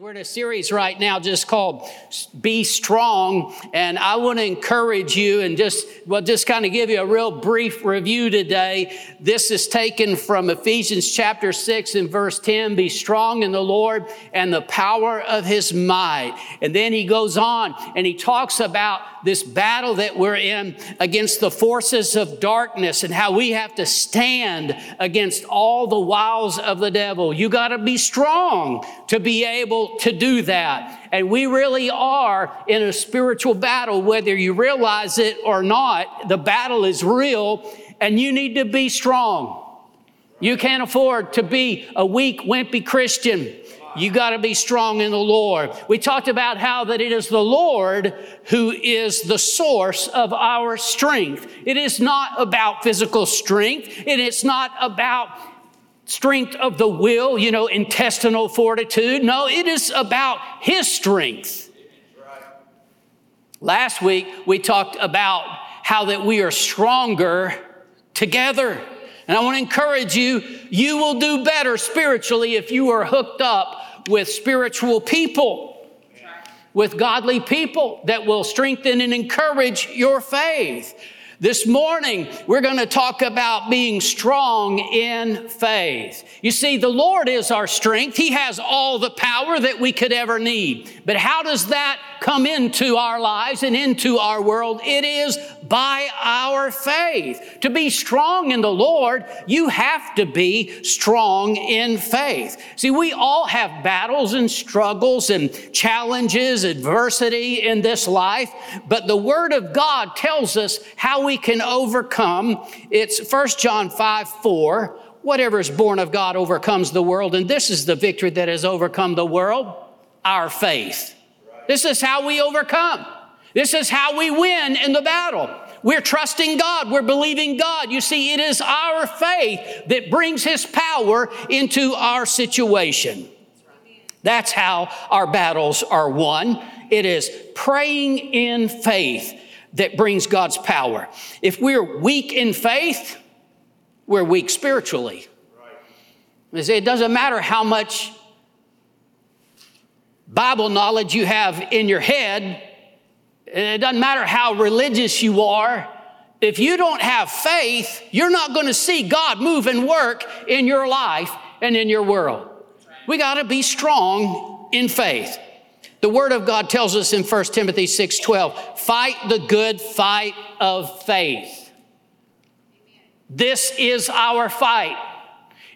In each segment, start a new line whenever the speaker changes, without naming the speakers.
We're in a series right now just called Be Strong. And I want to encourage you and just, well, just kind of give you a real brief review today. This is taken from Ephesians chapter 6 and verse 10 Be strong in the Lord and the power of his might. And then he goes on and he talks about this battle that we're in against the forces of darkness and how we have to stand against all the wiles of the devil. You got to be strong to be able to do that. And we really are in a spiritual battle, whether you realize it or not. The battle is real and you need to be strong. You can't afford to be a weak, wimpy Christian. You got to be strong in the Lord. We talked about how that it is the Lord who is the source of our strength. It is not about physical strength, and it's not about strength of the will, you know, intestinal fortitude. No, it is about His strength. Last week, we talked about how that we are stronger together. And I want to encourage you, you will do better spiritually if you are hooked up with spiritual people, with godly people that will strengthen and encourage your faith. This morning, we're going to talk about being strong in faith. You see, the Lord is our strength. He has all the power that we could ever need. But how does that come into our lives and into our world? It is by our faith. To be strong in the Lord, you have to be strong in faith. See, we all have battles and struggles and challenges, adversity in this life, but the Word of God tells us how we can overcome. It's 1 John 5 4. Whatever is born of God overcomes the world, and this is the victory that has overcome the world our faith. This is how we overcome. This is how we win in the battle. We're trusting God. We're believing God. You see, it is our faith that brings His power into our situation. That's how our battles are won. It is praying in faith that brings God's power. If we're weak in faith, we're weak spiritually. It doesn't matter how much Bible knowledge you have in your head, it doesn't matter how religious you are. If you don't have faith, you're not going to see God move and work in your life and in your world. We got to be strong in faith. The word of God tells us in 1 Timothy 6:12, fight the good fight of faith. This is our fight.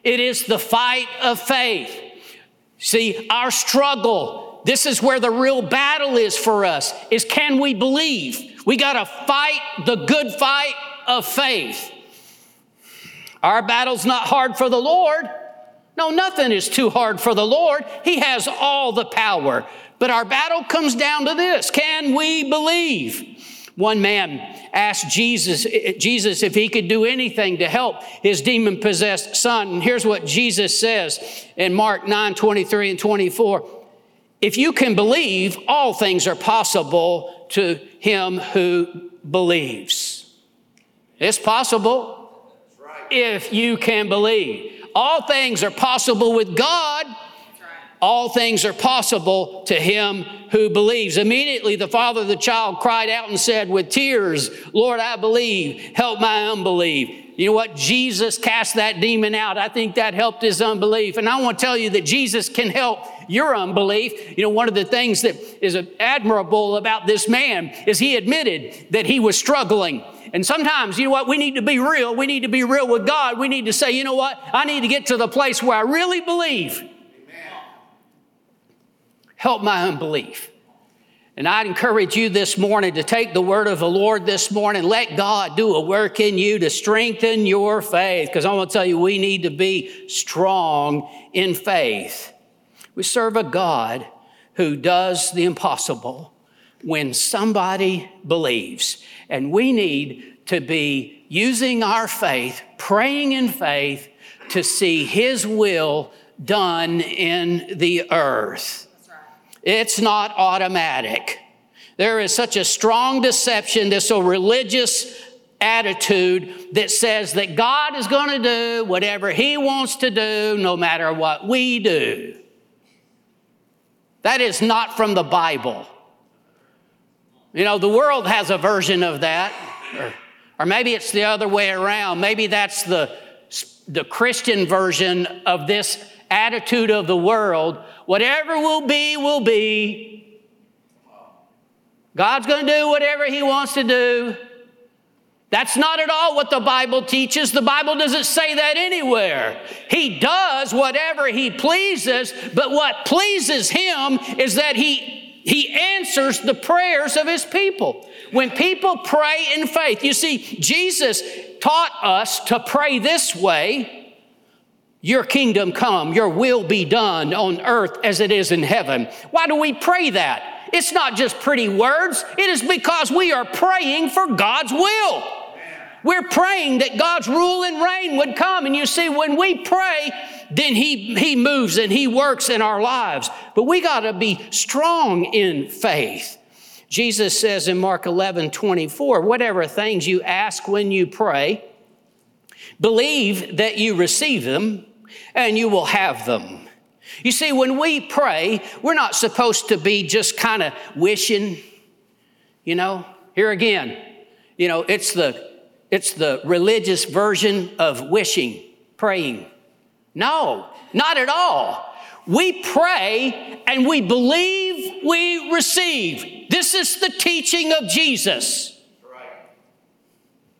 It is the fight of faith. See, our struggle this is where the real battle is for us is can we believe? We got to fight the good fight of faith. Our battle's not hard for the Lord. No, nothing is too hard for the Lord. He has all the power. But our battle comes down to this. Can we believe? One man asked Jesus, Jesus if he could do anything to help his demon possessed son. And here's what Jesus says in Mark 9 23 and 24. If you can believe, all things are possible to him who believes. It's possible if you can believe. All things are possible with God. All things are possible to him who believes. Immediately, the father of the child cried out and said with tears, Lord, I believe, help my unbelief. You know what? Jesus cast that demon out. I think that helped his unbelief. And I want to tell you that Jesus can help your unbelief. You know, one of the things that is admirable about this man is he admitted that he was struggling. And sometimes, you know what? We need to be real. We need to be real with God. We need to say, you know what? I need to get to the place where I really believe. Help my unbelief. And I'd encourage you this morning to take the word of the Lord this morning. Let God do a work in you to strengthen your faith. Because I'm going to tell you, we need to be strong in faith. We serve a God who does the impossible when somebody believes. And we need to be using our faith, praying in faith to see His will done in the earth. It's not automatic. There is such a strong deception, this so religious attitude that says that God is going to do whatever He wants to do no matter what we do. That is not from the Bible. You know, the world has a version of that, or, or maybe it's the other way around. Maybe that's the, the Christian version of this attitude of the world. Whatever will be, will be. God's going to do whatever He wants to do. That's not at all what the Bible teaches. The Bible doesn't say that anywhere. He does whatever He pleases, but what pleases Him is that He, he answers the prayers of His people. When people pray in faith, you see, Jesus taught us to pray this way Your kingdom come, your will be done on earth as it is in heaven. Why do we pray that? It's not just pretty words, it is because we are praying for God's will. We're praying that God's rule and reign would come. And you see, when we pray, then He, he moves and He works in our lives. But we got to be strong in faith. Jesus says in Mark 11 24, whatever things you ask when you pray, believe that you receive them and you will have them. You see, when we pray, we're not supposed to be just kind of wishing, you know. Here again, you know, it's the it's the religious version of wishing, praying. No, not at all. We pray and we believe we receive. This is the teaching of Jesus.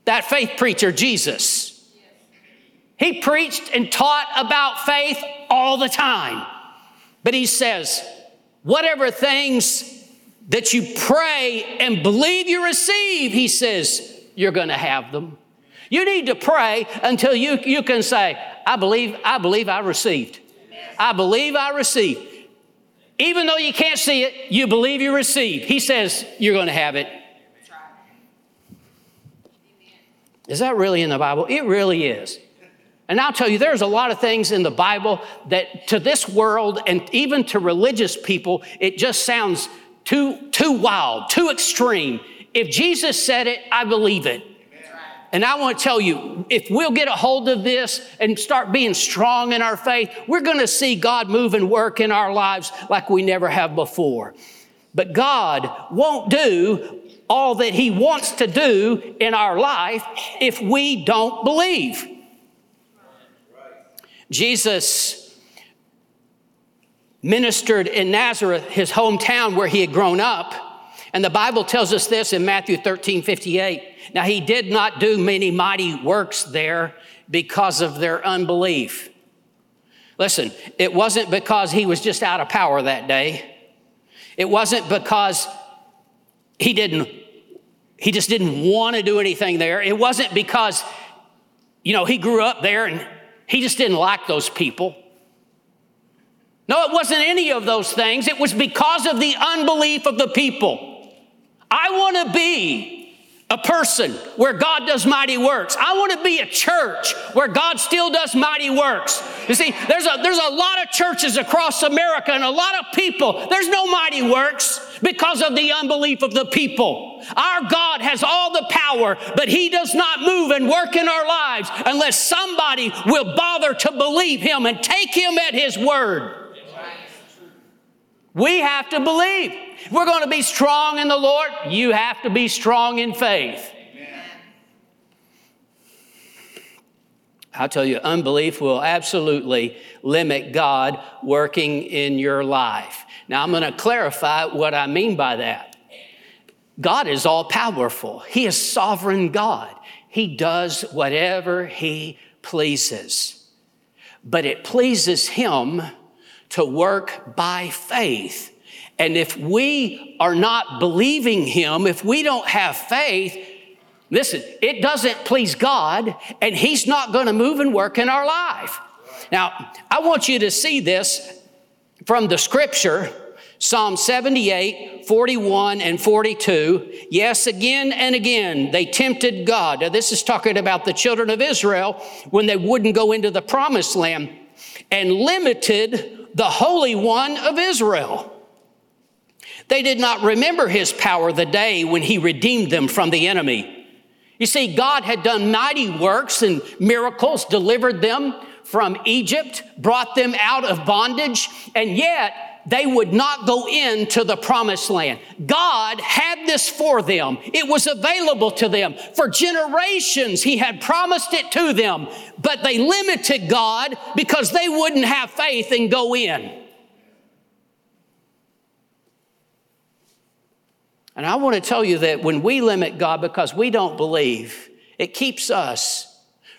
That faith preacher, Jesus. He preached and taught about faith all the time. But he says, whatever things that you pray and believe you receive, he says, you're going to have them. You need to pray until you, you can say, I believe, I believe I received. I believe I received. Even though you can't see it, you believe you received. He says you're going to have it. Is that really in the Bible? It really is. And I'll tell you, there's a lot of things in the Bible that to this world and even to religious people, it just sounds too, too wild, too extreme. If Jesus said it, I believe it. And I want to tell you, if we'll get a hold of this and start being strong in our faith, we're going to see God move and work in our lives like we never have before. But God won't do all that He wants to do in our life if we don't believe. Jesus ministered in Nazareth, his hometown where he had grown up. And the Bible tells us this in Matthew 13 58. Now, he did not do many mighty works there because of their unbelief. Listen, it wasn't because he was just out of power that day. It wasn't because he didn't, he just didn't want to do anything there. It wasn't because, you know, he grew up there and he just didn't like those people. No, it wasn't any of those things. It was because of the unbelief of the people. I want to be a person where God does mighty works. I want to be a church where God still does mighty works. You see, there's a, there's a lot of churches across America and a lot of people. There's no mighty works because of the unbelief of the people. Our God has all the power, but He does not move and work in our lives unless somebody will bother to believe Him and take Him at His word. We have to believe. If we're going to be strong in the Lord, you have to be strong in faith. I'll tell you, unbelief will absolutely limit God working in your life. Now, I'm going to clarify what I mean by that. God is all powerful, He is sovereign God. He does whatever He pleases. But it pleases Him to work by faith. And if we are not believing Him, if we don't have faith, listen, it doesn't please God, and He's not going to move and work in our life. Now, I want you to see this from the scripture Psalm 78, 41, and 42. Yes, again and again, they tempted God. Now, this is talking about the children of Israel when they wouldn't go into the promised land and limited the Holy One of Israel. They did not remember his power the day when he redeemed them from the enemy. You see, God had done mighty works and miracles, delivered them from Egypt, brought them out of bondage, and yet they would not go into the promised land. God had this for them. It was available to them. For generations, He had promised it to them, but they limited God because they wouldn't have faith and go in. And I want to tell you that when we limit God because we don't believe, it keeps us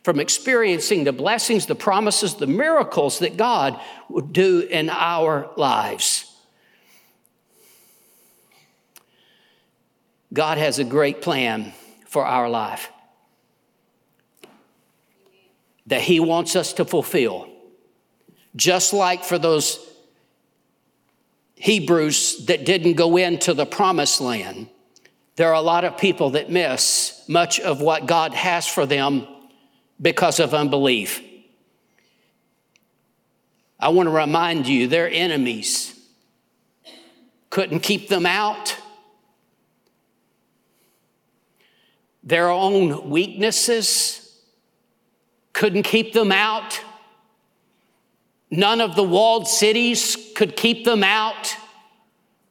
from experiencing the blessings, the promises, the miracles that God would do in our lives. God has a great plan for our life that He wants us to fulfill. Just like for those Hebrews that didn't go into the promised land, there are a lot of people that miss much of what God has for them because of unbelief. I want to remind you, their enemies couldn't keep them out. Their own weaknesses couldn't keep them out. None of the walled cities could keep them out.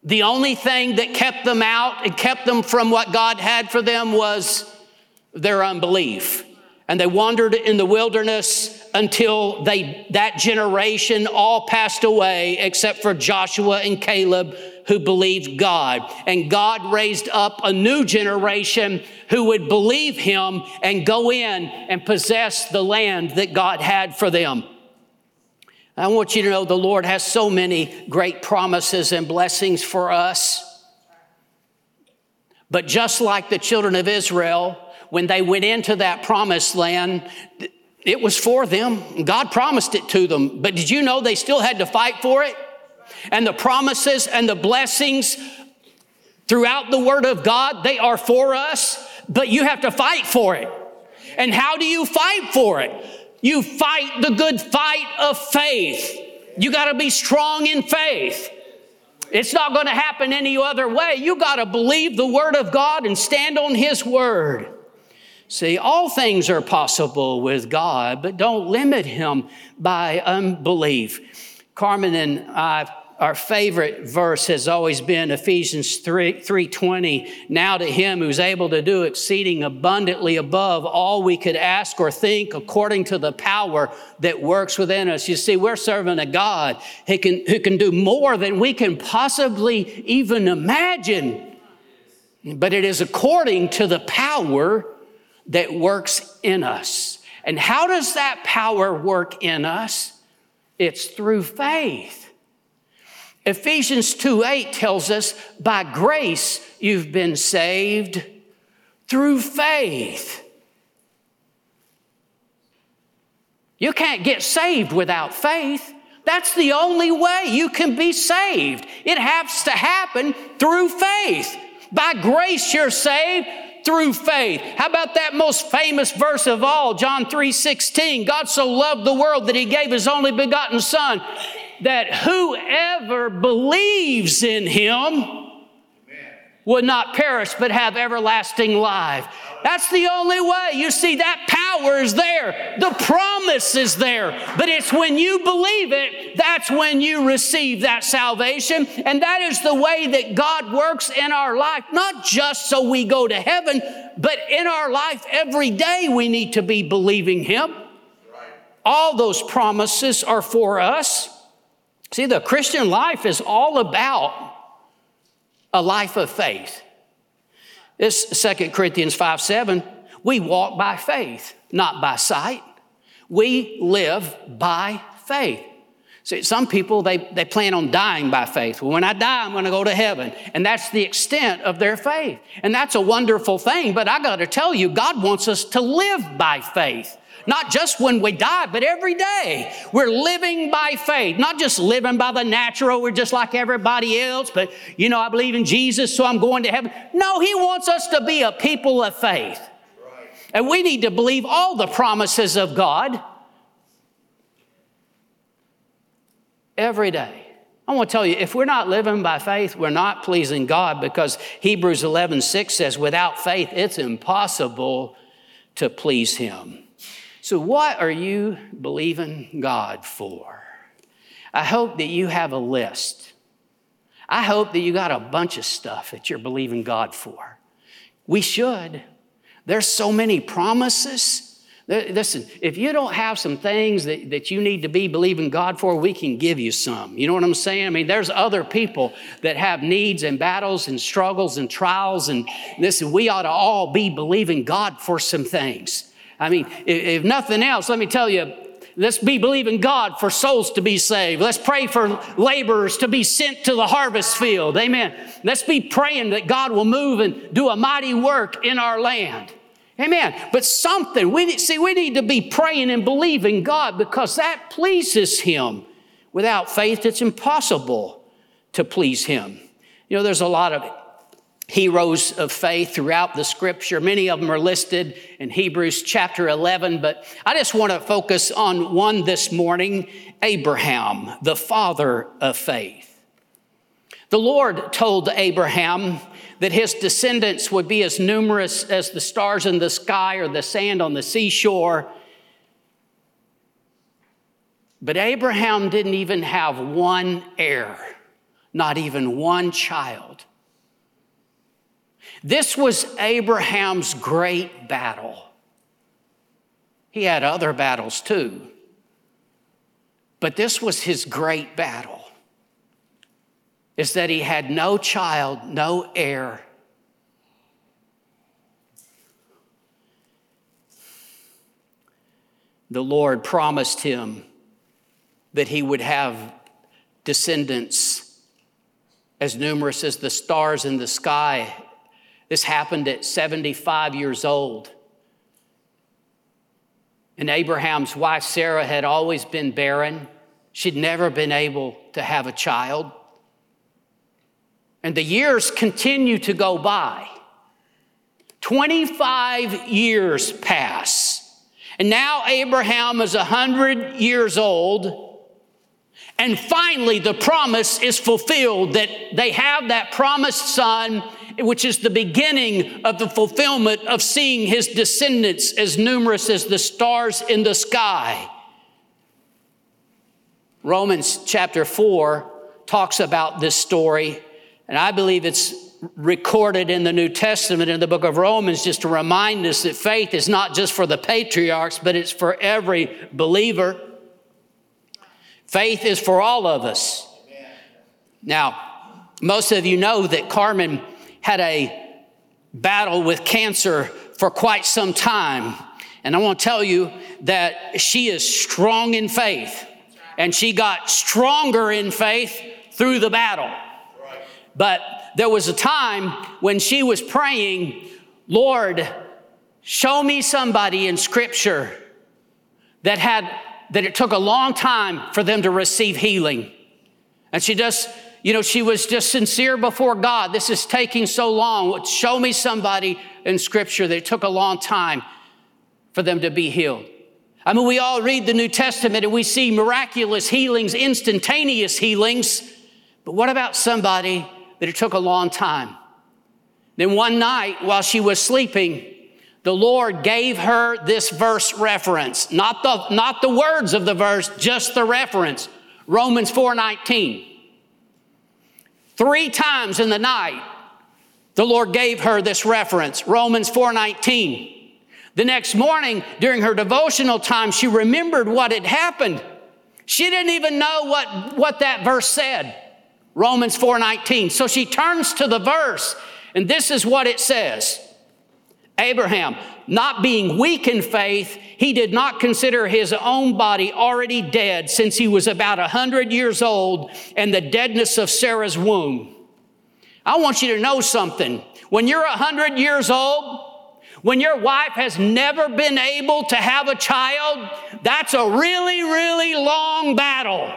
The only thing that kept them out and kept them from what God had for them was their unbelief. And they wandered in the wilderness until they, that generation all passed away except for Joshua and Caleb who believed God. And God raised up a new generation who would believe him and go in and possess the land that God had for them. I want you to know the Lord has so many great promises and blessings for us. But just like the children of Israel, when they went into that promised land, it was for them. God promised it to them. But did you know they still had to fight for it? And the promises and the blessings throughout the Word of God, they are for us, but you have to fight for it. And how do you fight for it? You fight the good fight of faith. You got to be strong in faith. It's not going to happen any other way. You got to believe the Word of God and stand on His Word. See, all things are possible with God, but don't limit Him by unbelief. Carmen and I our favorite verse has always been Ephesians 3, 3.20. Now to him who's able to do exceeding abundantly above all we could ask or think according to the power that works within us. You see, we're serving a God who can, who can do more than we can possibly even imagine. But it is according to the power that works in us. And how does that power work in us? It's through faith. Ephesians 2 8 tells us, by grace you've been saved through faith. You can't get saved without faith. That's the only way you can be saved. It has to happen through faith. By grace you're saved through faith. How about that most famous verse of all, John 3 16? God so loved the world that he gave his only begotten Son that whoever believes in him would not perish but have everlasting life. That's the only way. You see, that power is there. The promise is there. But it's when you believe it, that's when you receive that salvation. And that is the way that God works in our life, not just so we go to heaven, but in our life every day we need to be believing Him. All those promises are for us. See, the Christian life is all about a life of faith. This 2 Corinthians 5 7, we walk by faith, not by sight. We live by faith. See, some people, they, they plan on dying by faith. Well, when I die, I'm going to go to heaven. And that's the extent of their faith. And that's a wonderful thing. But I got to tell you, God wants us to live by faith. Not just when we die, but every day. We're living by faith, not just living by the natural. We're just like everybody else, but you know, I believe in Jesus, so I'm going to heaven. No, He wants us to be a people of faith. And we need to believe all the promises of God every day. I want to tell you, if we're not living by faith, we're not pleasing God because Hebrews 11 6 says, without faith, it's impossible to please Him. So, what are you believing God for? I hope that you have a list I hope that you got a bunch of stuff that you're believing God for. We should. There's so many promises. Listen, if you don't have some things that, that you need to be believing God for, we can give you some. You know what I'm saying? I mean, there's other people that have needs and battles and struggles and trials. And listen, we ought to all be believing God for some things. I mean, if, if nothing else, let me tell you, Let's be believing God for souls to be saved. Let's pray for laborers to be sent to the harvest field. Amen. Let's be praying that God will move and do a mighty work in our land. Amen. But something, we see, we need to be praying and believing God because that pleases Him. Without faith, it's impossible to please Him. You know, there's a lot of heroes of faith throughout the scripture. Many of them are listed in Hebrews chapter 11, but I just want to focus on one this morning Abraham, the father of faith. The Lord told Abraham, that his descendants would be as numerous as the stars in the sky or the sand on the seashore. But Abraham didn't even have one heir, not even one child. This was Abraham's great battle. He had other battles too, but this was his great battle is that he had no child, no heir. The Lord promised him that he would have descendants as numerous as the stars in the sky. This happened at 75 years old. And Abraham's wife Sarah had always been barren. She'd never been able to have a child. And the years continue to go by. 25 years pass. And now Abraham is 100 years old. And finally, the promise is fulfilled that they have that promised son, which is the beginning of the fulfillment of seeing his descendants as numerous as the stars in the sky. Romans chapter 4 talks about this story and I believe it's recorded in the New Testament in the book of Romans just to remind us that faith is not just for the patriarchs, but it's for every believer. Faith is for all of us. Now, most of you know that Carmen had a battle with cancer for quite some time. And I want to tell you that she is strong in faith. And she got stronger in faith through the battle. But there was a time when she was praying, Lord, show me somebody in scripture that had that it took a long time for them to receive healing. And she just, you know, she was just sincere before God. This is taking so long. Show me somebody in scripture that it took a long time for them to be healed. I mean, we all read the New Testament and we see miraculous healings, instantaneous healings. But what about somebody that it took a long time. Then one night while she was sleeping, the Lord gave her this verse reference, not the, not the words of the verse, just the reference. Romans 4:19. Three times in the night, the Lord gave her this reference, Romans 4:19. The next morning, during her devotional time, she remembered what had happened. She didn't even know what, what that verse said. Romans 4:19. So she turns to the verse and this is what it says. Abraham, not being weak in faith, he did not consider his own body already dead since he was about 100 years old and the deadness of Sarah's womb. I want you to know something. When you're 100 years old, when your wife has never been able to have a child, that's a really, really long battle.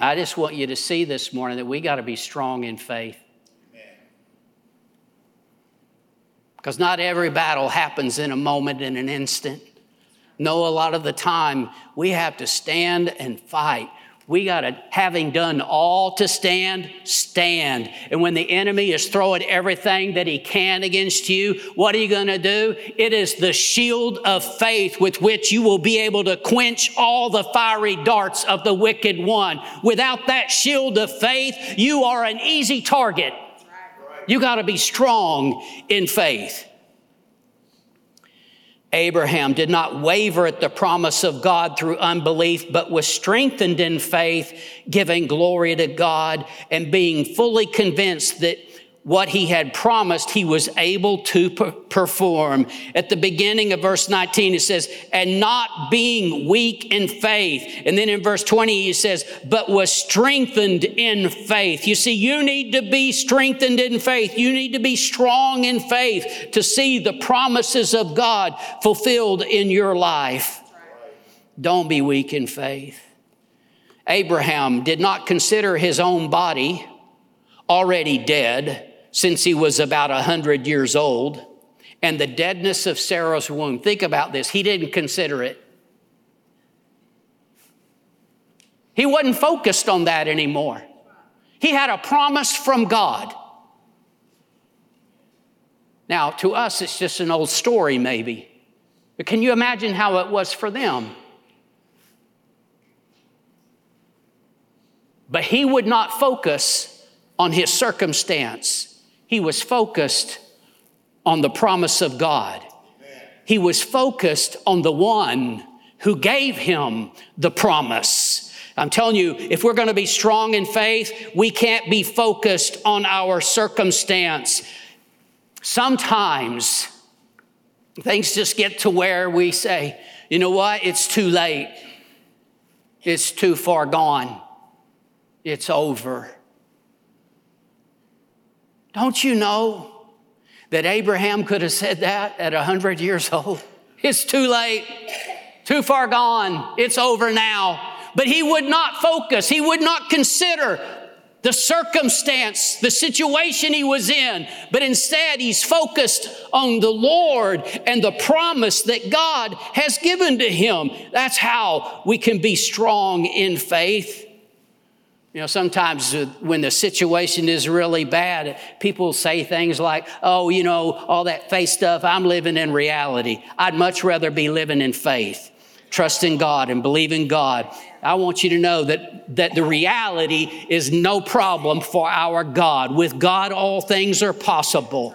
I just want you to see this morning that we got to be strong in faith. Because not every battle happens in a moment, in an instant. No, a lot of the time we have to stand and fight. We got to, having done all to stand, stand. And when the enemy is throwing everything that he can against you, what are you going to do? It is the shield of faith with which you will be able to quench all the fiery darts of the wicked one. Without that shield of faith, you are an easy target. You got to be strong in faith. Abraham did not waver at the promise of God through unbelief, but was strengthened in faith, giving glory to God and being fully convinced that what he had promised, he was able to perform. At the beginning of verse 19, it says, and not being weak in faith. And then in verse 20, he says, but was strengthened in faith. You see, you need to be strengthened in faith. You need to be strong in faith to see the promises of God fulfilled in your life. Don't be weak in faith. Abraham did not consider his own body already dead since he was about 100 years old, and the deadness of Sarah's womb. Think about this. He didn't consider it. He wasn't focused on that anymore. He had a promise from God. Now, to us, it's just an old story, maybe. But can you imagine how it was for them? But he would not focus on his circumstance. He was focused on the promise of God. He was focused on the one who gave him the promise. I'm telling you, if we're going to be strong in faith, we can't be focused on our circumstance. Sometimes things just get to where we say, you know what, it's too late. It's too far gone. It's over. Don't you know that Abraham could have said that at 100 years old? It's too late, too far gone, it's over now. But he would not focus, he would not consider the circumstance, the situation he was in, but instead he's focused on the Lord and the promise that God has given to him. That's how we can be strong in faith. You know, sometimes when the situation is really bad, people say things like, oh, you know, all that faith stuff, I'm living in reality. I'd much rather be living in faith, trusting God and believing God. I want you to know that, that the reality is no problem for our God. With God, all things are possible.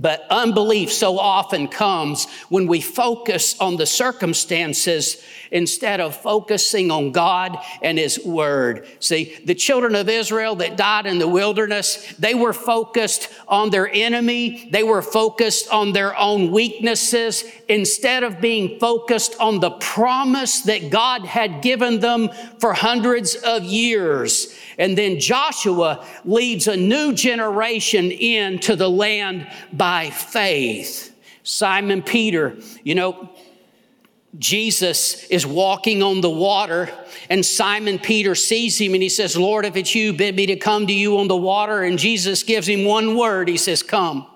But unbelief so often comes when we focus on the circumstances instead of focusing on God and His Word. See, the children of Israel that died in the wilderness, they were focused on their enemy, they were focused on their own weaknesses instead of being focused on the promise that God had given them for hundreds of years. And then Joshua leads a new generation into the land by faith. Simon Peter, you know, Jesus is walking on the water, and Simon Peter sees him and he says, Lord, if it's you, bid me to come to you on the water. And Jesus gives him one word. He says, Come.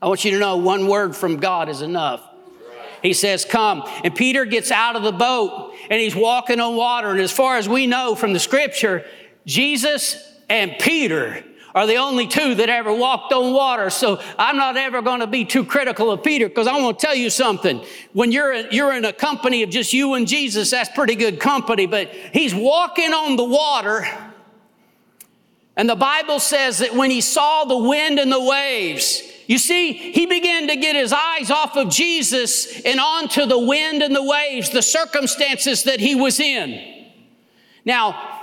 I want you to know one word from God is enough. He says, Come. And Peter gets out of the boat and he's walking on water. And as far as we know from the scripture, Jesus and Peter are the only two that ever walked on water. So I'm not ever going to be too critical of Peter because I want to tell you something. When you're, you're in a company of just you and Jesus, that's pretty good company, but he's walking on the water. And the Bible says that when he saw the wind and the waves, you see, he began to get his eyes off of Jesus and onto the wind and the waves, the circumstances that he was in. Now,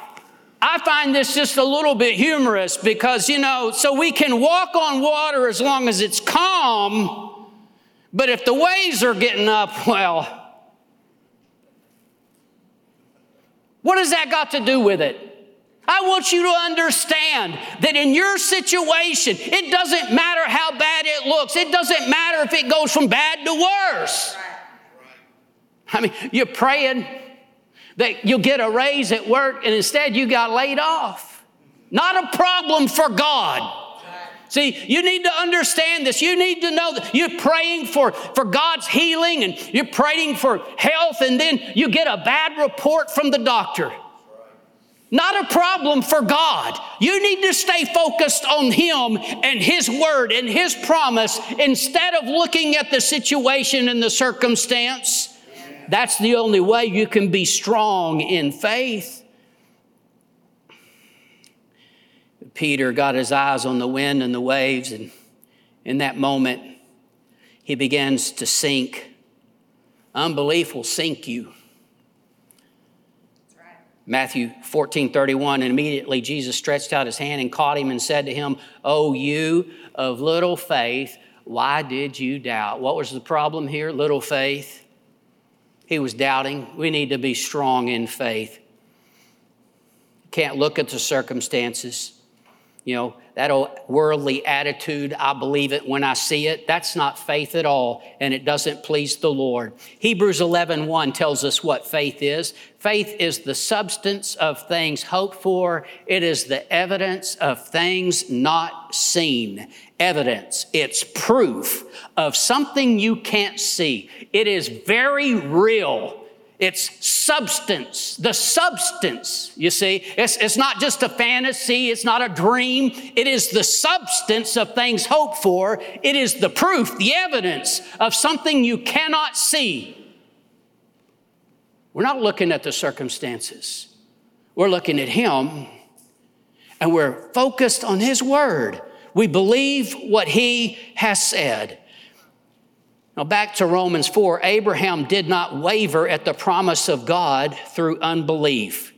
I find this just a little bit humorous because, you know, so we can walk on water as long as it's calm, but if the waves are getting up, well, what has that got to do with it? I want you to understand that in your situation, it doesn't matter how bad it looks. It doesn't matter if it goes from bad to worse. I mean, you're praying that you'll get a raise at work and instead you got laid off. Not a problem for God. See, you need to understand this. You need to know that you're praying for, for God's healing and you're praying for health, and then you get a bad report from the doctor. Not a problem for God. You need to stay focused on Him and His word and His promise instead of looking at the situation and the circumstance. That's the only way you can be strong in faith. Peter got his eyes on the wind and the waves, and in that moment, he begins to sink. Unbelief will sink you. Matthew 14, 31, and immediately Jesus stretched out his hand and caught him and said to him, Oh, you of little faith, why did you doubt? What was the problem here? Little faith. He was doubting. We need to be strong in faith. Can't look at the circumstances. You know, that old worldly attitude, I believe it when I see it, that's not faith at all, and it doesn't please the Lord. Hebrews 11 1 tells us what faith is. Faith is the substance of things hoped for, it is the evidence of things not seen. Evidence, it's proof of something you can't see. It is very real. It's substance, the substance, you see. It's, it's not just a fantasy, it's not a dream. It is the substance of things hoped for. It is the proof, the evidence of something you cannot see. We're not looking at the circumstances, we're looking at Him and we're focused on His Word. We believe what He has said. Now, back to Romans 4, Abraham did not waver at the promise of God through unbelief.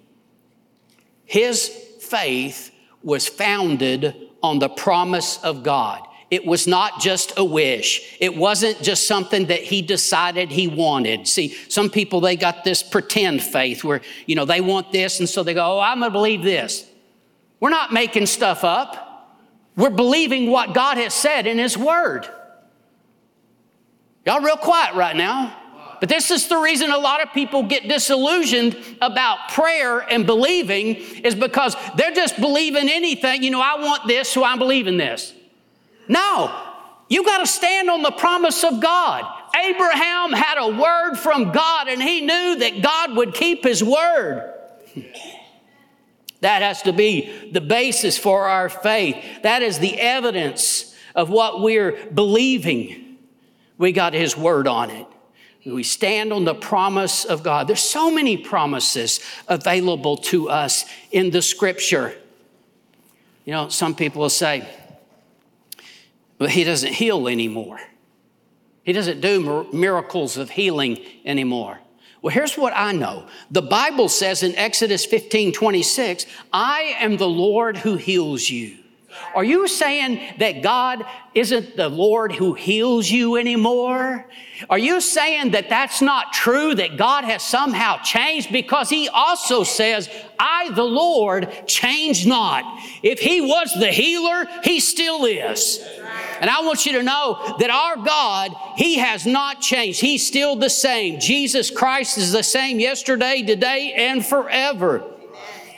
His faith was founded on the promise of God. It was not just a wish. It wasn't just something that he decided he wanted. See, some people, they got this pretend faith where, you know, they want this, and so they go, oh, I'm going to believe this. We're not making stuff up. We're believing what God has said in His Word. Y'all real quiet right now. But this is the reason a lot of people get disillusioned about prayer and believing is because they're just believing anything. You know, I want this, so I'm believing this. No, you got to stand on the promise of God. Abraham had a word from God and he knew that God would keep his word. That has to be the basis for our faith. That is the evidence of what we're believing. We got His word on it. We stand on the promise of God. There's so many promises available to us in the scripture. You know, some people will say, well, He doesn't heal anymore. He doesn't do miracles of healing anymore. Well, here's what I know. The Bible says in Exodus 15 26, I am the Lord who heals you. Are you saying that God isn't the Lord who heals you anymore? Are you saying that that's not true, that God has somehow changed? Because He also says, I, the Lord, change not. If He was the healer, He still is. And I want you to know that our God, He has not changed. He's still the same. Jesus Christ is the same yesterday, today, and forever.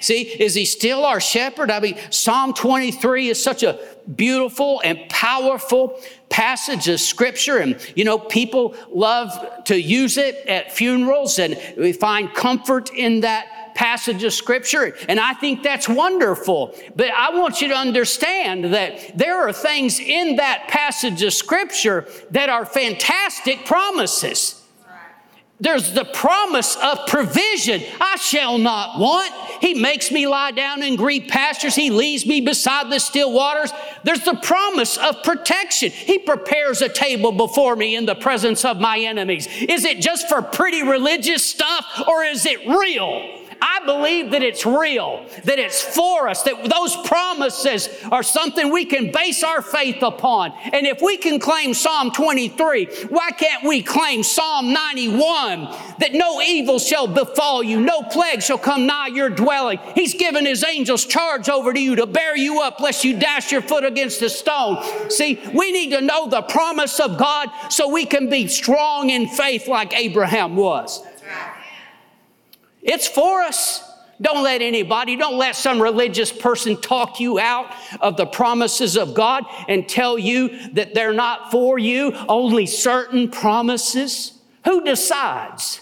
See, is he still our shepherd? I mean, Psalm 23 is such a beautiful and powerful passage of scripture. And, you know, people love to use it at funerals, and we find comfort in that passage of scripture. And I think that's wonderful. But I want you to understand that there are things in that passage of scripture that are fantastic promises. There's the promise of provision. I shall not want. He makes me lie down in green pastures. He leads me beside the still waters. There's the promise of protection. He prepares a table before me in the presence of my enemies. Is it just for pretty religious stuff or is it real? I believe that it's real, that it's for us, that those promises are something we can base our faith upon. And if we can claim Psalm 23, why can't we claim Psalm 91 that no evil shall befall you, no plague shall come nigh your dwelling? He's given his angels charge over to you to bear you up lest you dash your foot against a stone. See, we need to know the promise of God so we can be strong in faith like Abraham was. It's for us. Don't let anybody, don't let some religious person talk you out of the promises of God and tell you that they're not for you, only certain promises. Who decides?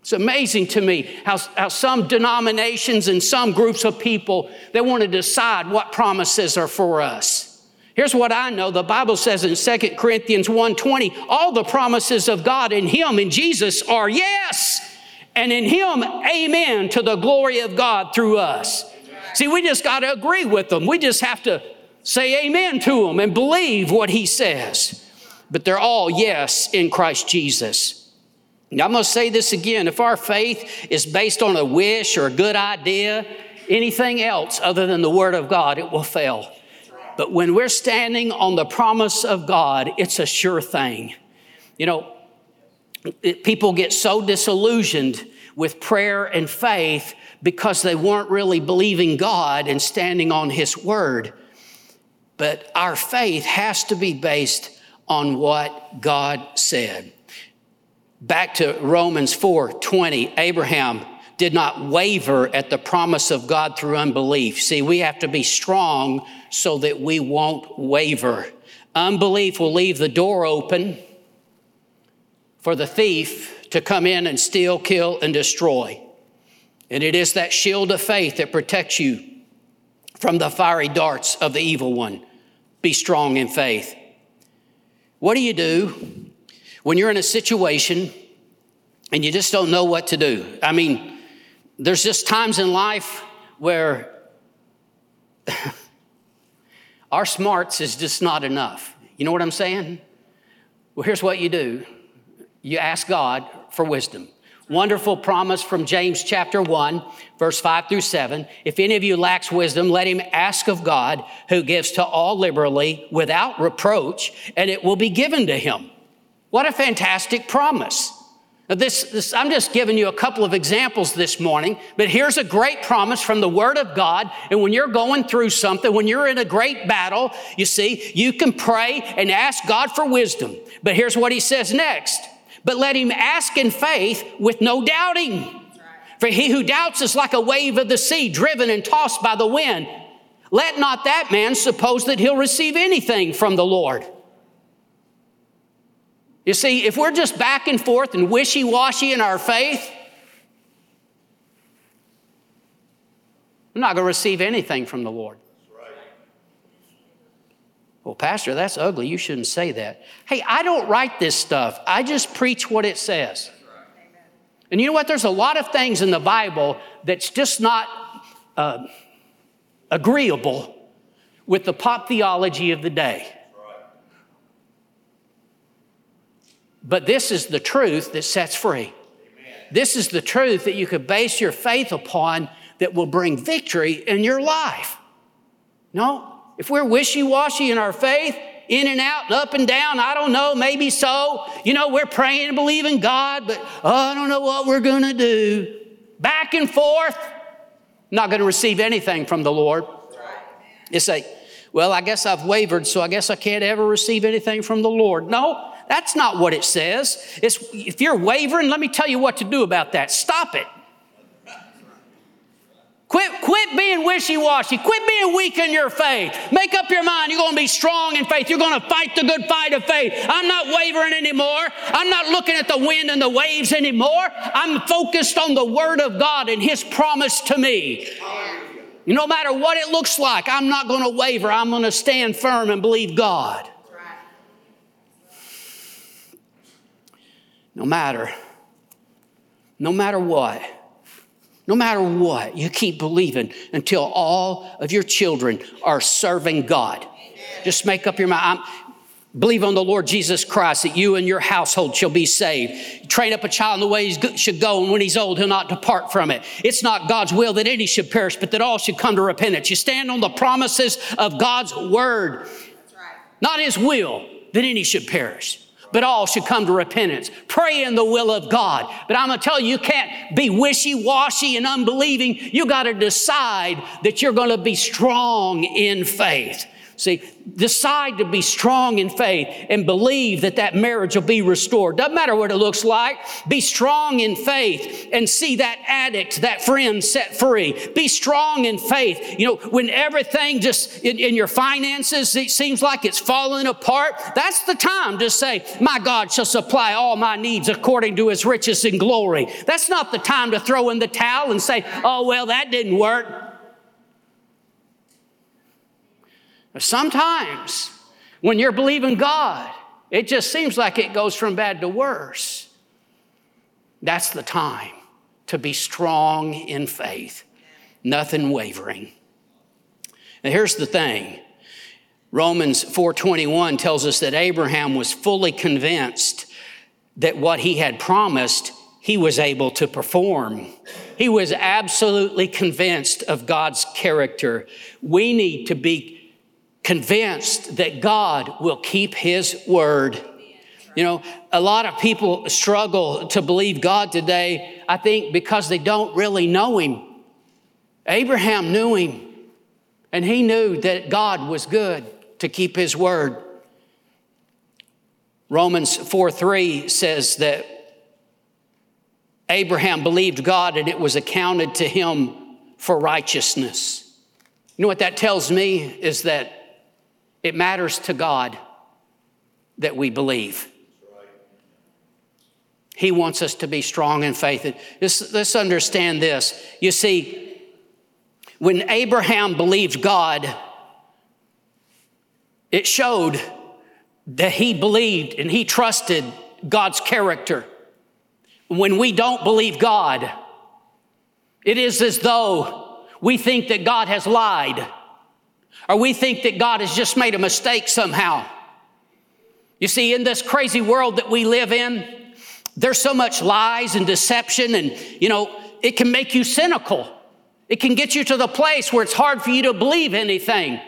It's amazing to me how, how some denominations and some groups of people they want to decide what promises are for us. Here's what I know. The Bible says in 2 Corinthians 1:20, all the promises of God in Him, in Jesus, are yes. And in Him, amen to the glory of God through us. See, we just got to agree with them. We just have to say amen to them and believe what He says. But they're all yes in Christ Jesus. Now, I'm going to say this again. If our faith is based on a wish or a good idea, anything else other than the Word of God, it will fail. But when we're standing on the promise of God, it's a sure thing. You know, it, people get so disillusioned with prayer and faith because they weren't really believing God and standing on His Word. But our faith has to be based on what God said. Back to Romans 4 20, Abraham did not waver at the promise of God through unbelief. See, we have to be strong so that we won't waver. Unbelief will leave the door open for the thief to come in and steal, kill, and destroy. And it is that shield of faith that protects you from the fiery darts of the evil one. Be strong in faith. What do you do when you're in a situation and you just don't know what to do. I mean, there's just times in life where our smarts is just not enough. You know what I'm saying? Well, here's what you do you ask God for wisdom. Wonderful promise from James chapter 1, verse 5 through 7. If any of you lacks wisdom, let him ask of God, who gives to all liberally without reproach, and it will be given to him. What a fantastic promise. Now this, this, I'm just giving you a couple of examples this morning, but here's a great promise from the Word of God. And when you're going through something, when you're in a great battle, you see, you can pray and ask God for wisdom. But here's what He says next. But let him ask in faith with no doubting. For he who doubts is like a wave of the sea, driven and tossed by the wind. Let not that man suppose that he'll receive anything from the Lord. You see, if we're just back and forth and wishy washy in our faith, I'm not going to receive anything from the Lord. Well, Pastor, that's ugly. You shouldn't say that. Hey, I don't write this stuff, I just preach what it says. And you know what? There's a lot of things in the Bible that's just not uh, agreeable with the pop theology of the day. But this is the truth that sets free. Amen. This is the truth that you could base your faith upon that will bring victory in your life. No, if we're wishy washy in our faith, in and out, up and down, I don't know, maybe so. You know, we're praying and believing God, but oh, I don't know what we're going to do. Back and forth, not going to receive anything from the Lord. You say, well, I guess I've wavered, so I guess I can't ever receive anything from the Lord. No, that's not what it says. It's, if you're wavering, let me tell you what to do about that. Stop it. Quit, quit being wishy washy. Quit being weak in your faith. Make up your mind. You're going to be strong in faith. You're going to fight the good fight of faith. I'm not wavering anymore. I'm not looking at the wind and the waves anymore. I'm focused on the Word of God and His promise to me. No matter what it looks like, I'm not going to waver. I'm going to stand firm and believe God. No matter, no matter what, no matter what, you keep believing until all of your children are serving God. Just make up your mind. I'm, believe on the Lord Jesus Christ that you and your household shall be saved. Train up a child in the way he should go, and when he's old, he'll not depart from it. It's not God's will that any should perish, but that all should come to repentance. You stand on the promises of God's word, right. not his will that any should perish but all should come to repentance. Pray in the will of God. But I'm going to tell you, you can't be wishy washy and unbelieving. You got to decide that you're going to be strong in faith. See, decide to be strong in faith and believe that that marriage will be restored. Doesn't matter what it looks like. Be strong in faith and see that addict, that friend set free. Be strong in faith. You know, when everything just in, in your finances, it seems like it's falling apart, that's the time to say, My God shall supply all my needs according to his riches and glory. That's not the time to throw in the towel and say, Oh, well, that didn't work. Sometimes when you're believing God, it just seems like it goes from bad to worse. That's the time to be strong in faith, nothing wavering. Now here's the thing. Romans 4:21 tells us that Abraham was fully convinced that what he had promised he was able to perform. He was absolutely convinced of God's character. We need to be convinced that God will keep his word. You know, a lot of people struggle to believe God today, I think, because they don't really know him. Abraham knew him, and he knew that God was good to keep his word. Romans 4 3 says that Abraham believed God and it was accounted to him for righteousness. You know what that tells me is that it matters to God that we believe. He wants us to be strong in faith. Let's, let's understand this. You see, when Abraham believed God, it showed that he believed and he trusted God's character. When we don't believe God, it is as though we think that God has lied or we think that God has just made a mistake somehow. You see, in this crazy world that we live in, there's so much lies and deception, and you know, it can make you cynical. It can get you to the place where it's hard for you to believe anything.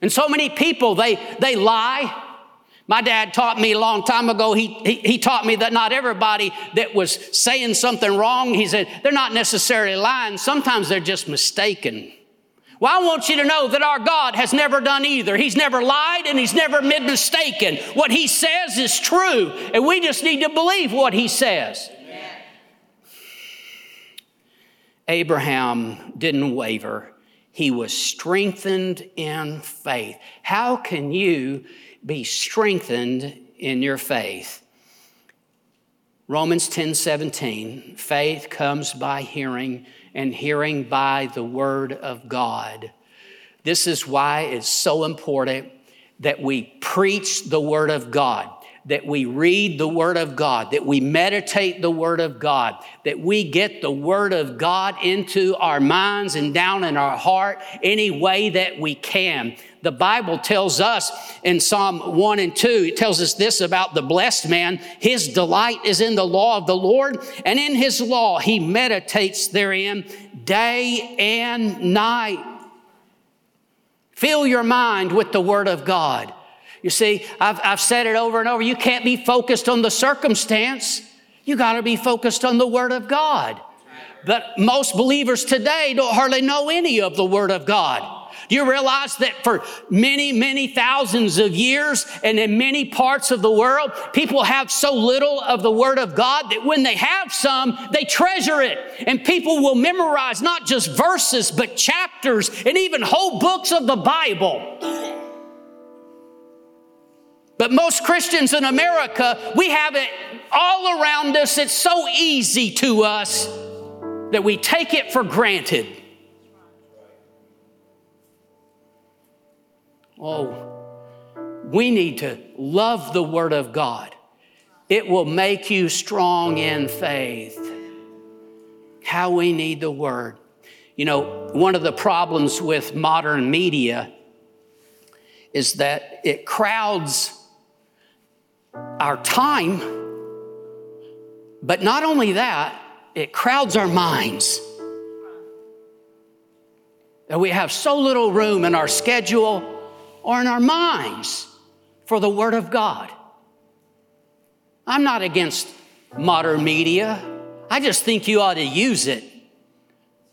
And so many people, they, they lie. My dad taught me a long time ago, he, he, he, taught me that not everybody that was saying something wrong, he said, they're not necessarily lying. Sometimes they're just mistaken. Well, I want you to know that our God has never done either. He's never lied and he's never been mistaken. What he says is true, and we just need to believe what he says. Abraham didn't waver, he was strengthened in faith. How can you be strengthened in your faith? Romans 10 17, faith comes by hearing and hearing by the word of God. This is why it's so important that we preach the word of God, that we read the word of God, that we meditate the word of God, that we get the word of God into our minds and down in our heart any way that we can. The Bible tells us in Psalm 1 and 2, it tells us this about the blessed man. His delight is in the law of the Lord, and in his law he meditates therein day and night. Fill your mind with the word of God. You see, I've, I've said it over and over. You can't be focused on the circumstance. You got to be focused on the Word of God. But most believers today don't hardly know any of the Word of God. Do you realize that for many, many thousands of years and in many parts of the world, people have so little of the Word of God that when they have some, they treasure it. And people will memorize not just verses, but chapters and even whole books of the Bible. But most Christians in America, we have it all around us. It's so easy to us that we take it for granted. Oh, we need to love the Word of God. It will make you strong in faith. How we need the Word. You know, one of the problems with modern media is that it crowds our time, but not only that, it crowds our minds. That we have so little room in our schedule or in our minds for the Word of God. I'm not against modern media. I just think you ought to use it.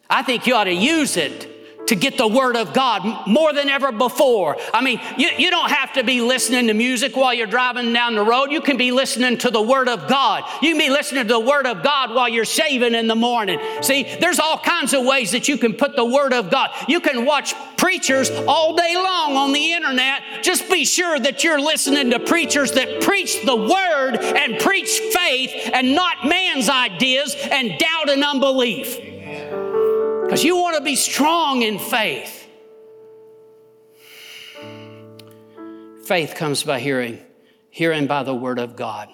I think you ought to use it to get the Word of God more than ever before. I mean, you, you don't have to be listening to music while you're driving down the road. You can be listening to the Word of God. You can be listening to the Word of God while you're shaving in the morning. See, there's all kinds of ways that you can put the Word of God. You can watch preachers all day long on the internet. Just be sure that you're listening to preachers that preach the Word and preach faith and not man's ideas and doubt and unbelief. Because you want to be strong in faith. Faith comes by hearing, hearing by the word of God.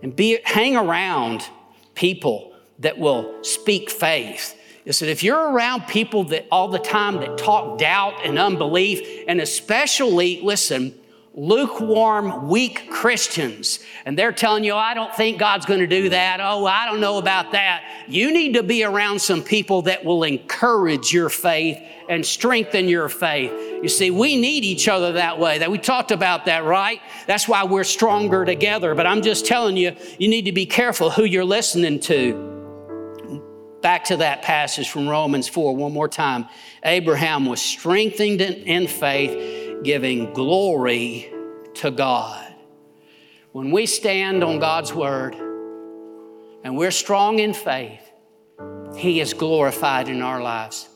And be hang around people that will speak faith. Is that if you're around people that all the time that talk doubt and unbelief, and especially, listen, lukewarm, weak Christians, and they're telling you, I don't think God's going to do that. Oh, I don't know about that. You need to be around some people that will encourage your faith and strengthen your faith. You see, we need each other that way. That we talked about that, right? That's why we're stronger together. But I'm just telling you, you need to be careful who you're listening to. Back to that passage from Romans 4 one more time. Abraham was strengthened in faith giving glory to God. When we stand on God's word and we're strong in faith, He is glorified in our lives.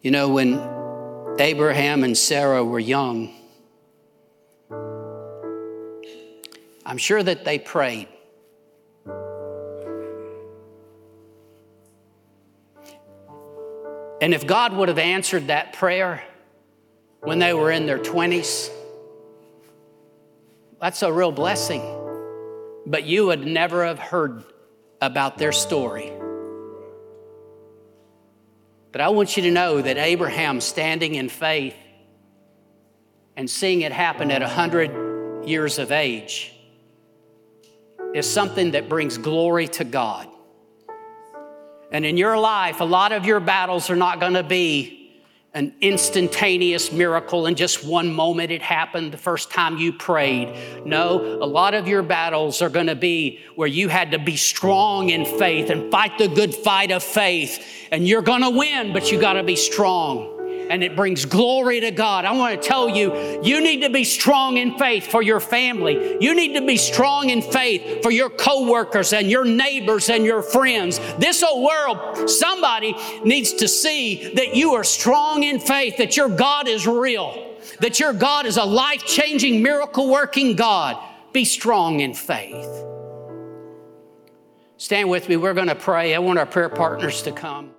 You know, when Abraham and Sarah were young, I'm sure that they prayed. And if God would have answered that prayer when they were in their 20s, that's a real blessing. But you would never have heard about their story. But I want you to know that Abraham standing in faith and seeing it happen at 100 years of age is something that brings glory to God. And in your life, a lot of your battles are not going to be an instantaneous miracle in just one moment it happened the first time you prayed. No, a lot of your battles are going to be where you had to be strong in faith and fight the good fight of faith. And you're going to win, but you got to be strong and it brings glory to God. I want to tell you, you need to be strong in faith for your family. You need to be strong in faith for your coworkers and your neighbors and your friends. This whole world, somebody needs to see that you are strong in faith, that your God is real, that your God is a life changing, miracle working God. Be strong in faith. Stand with me. We're going to pray. I want our prayer partners to come.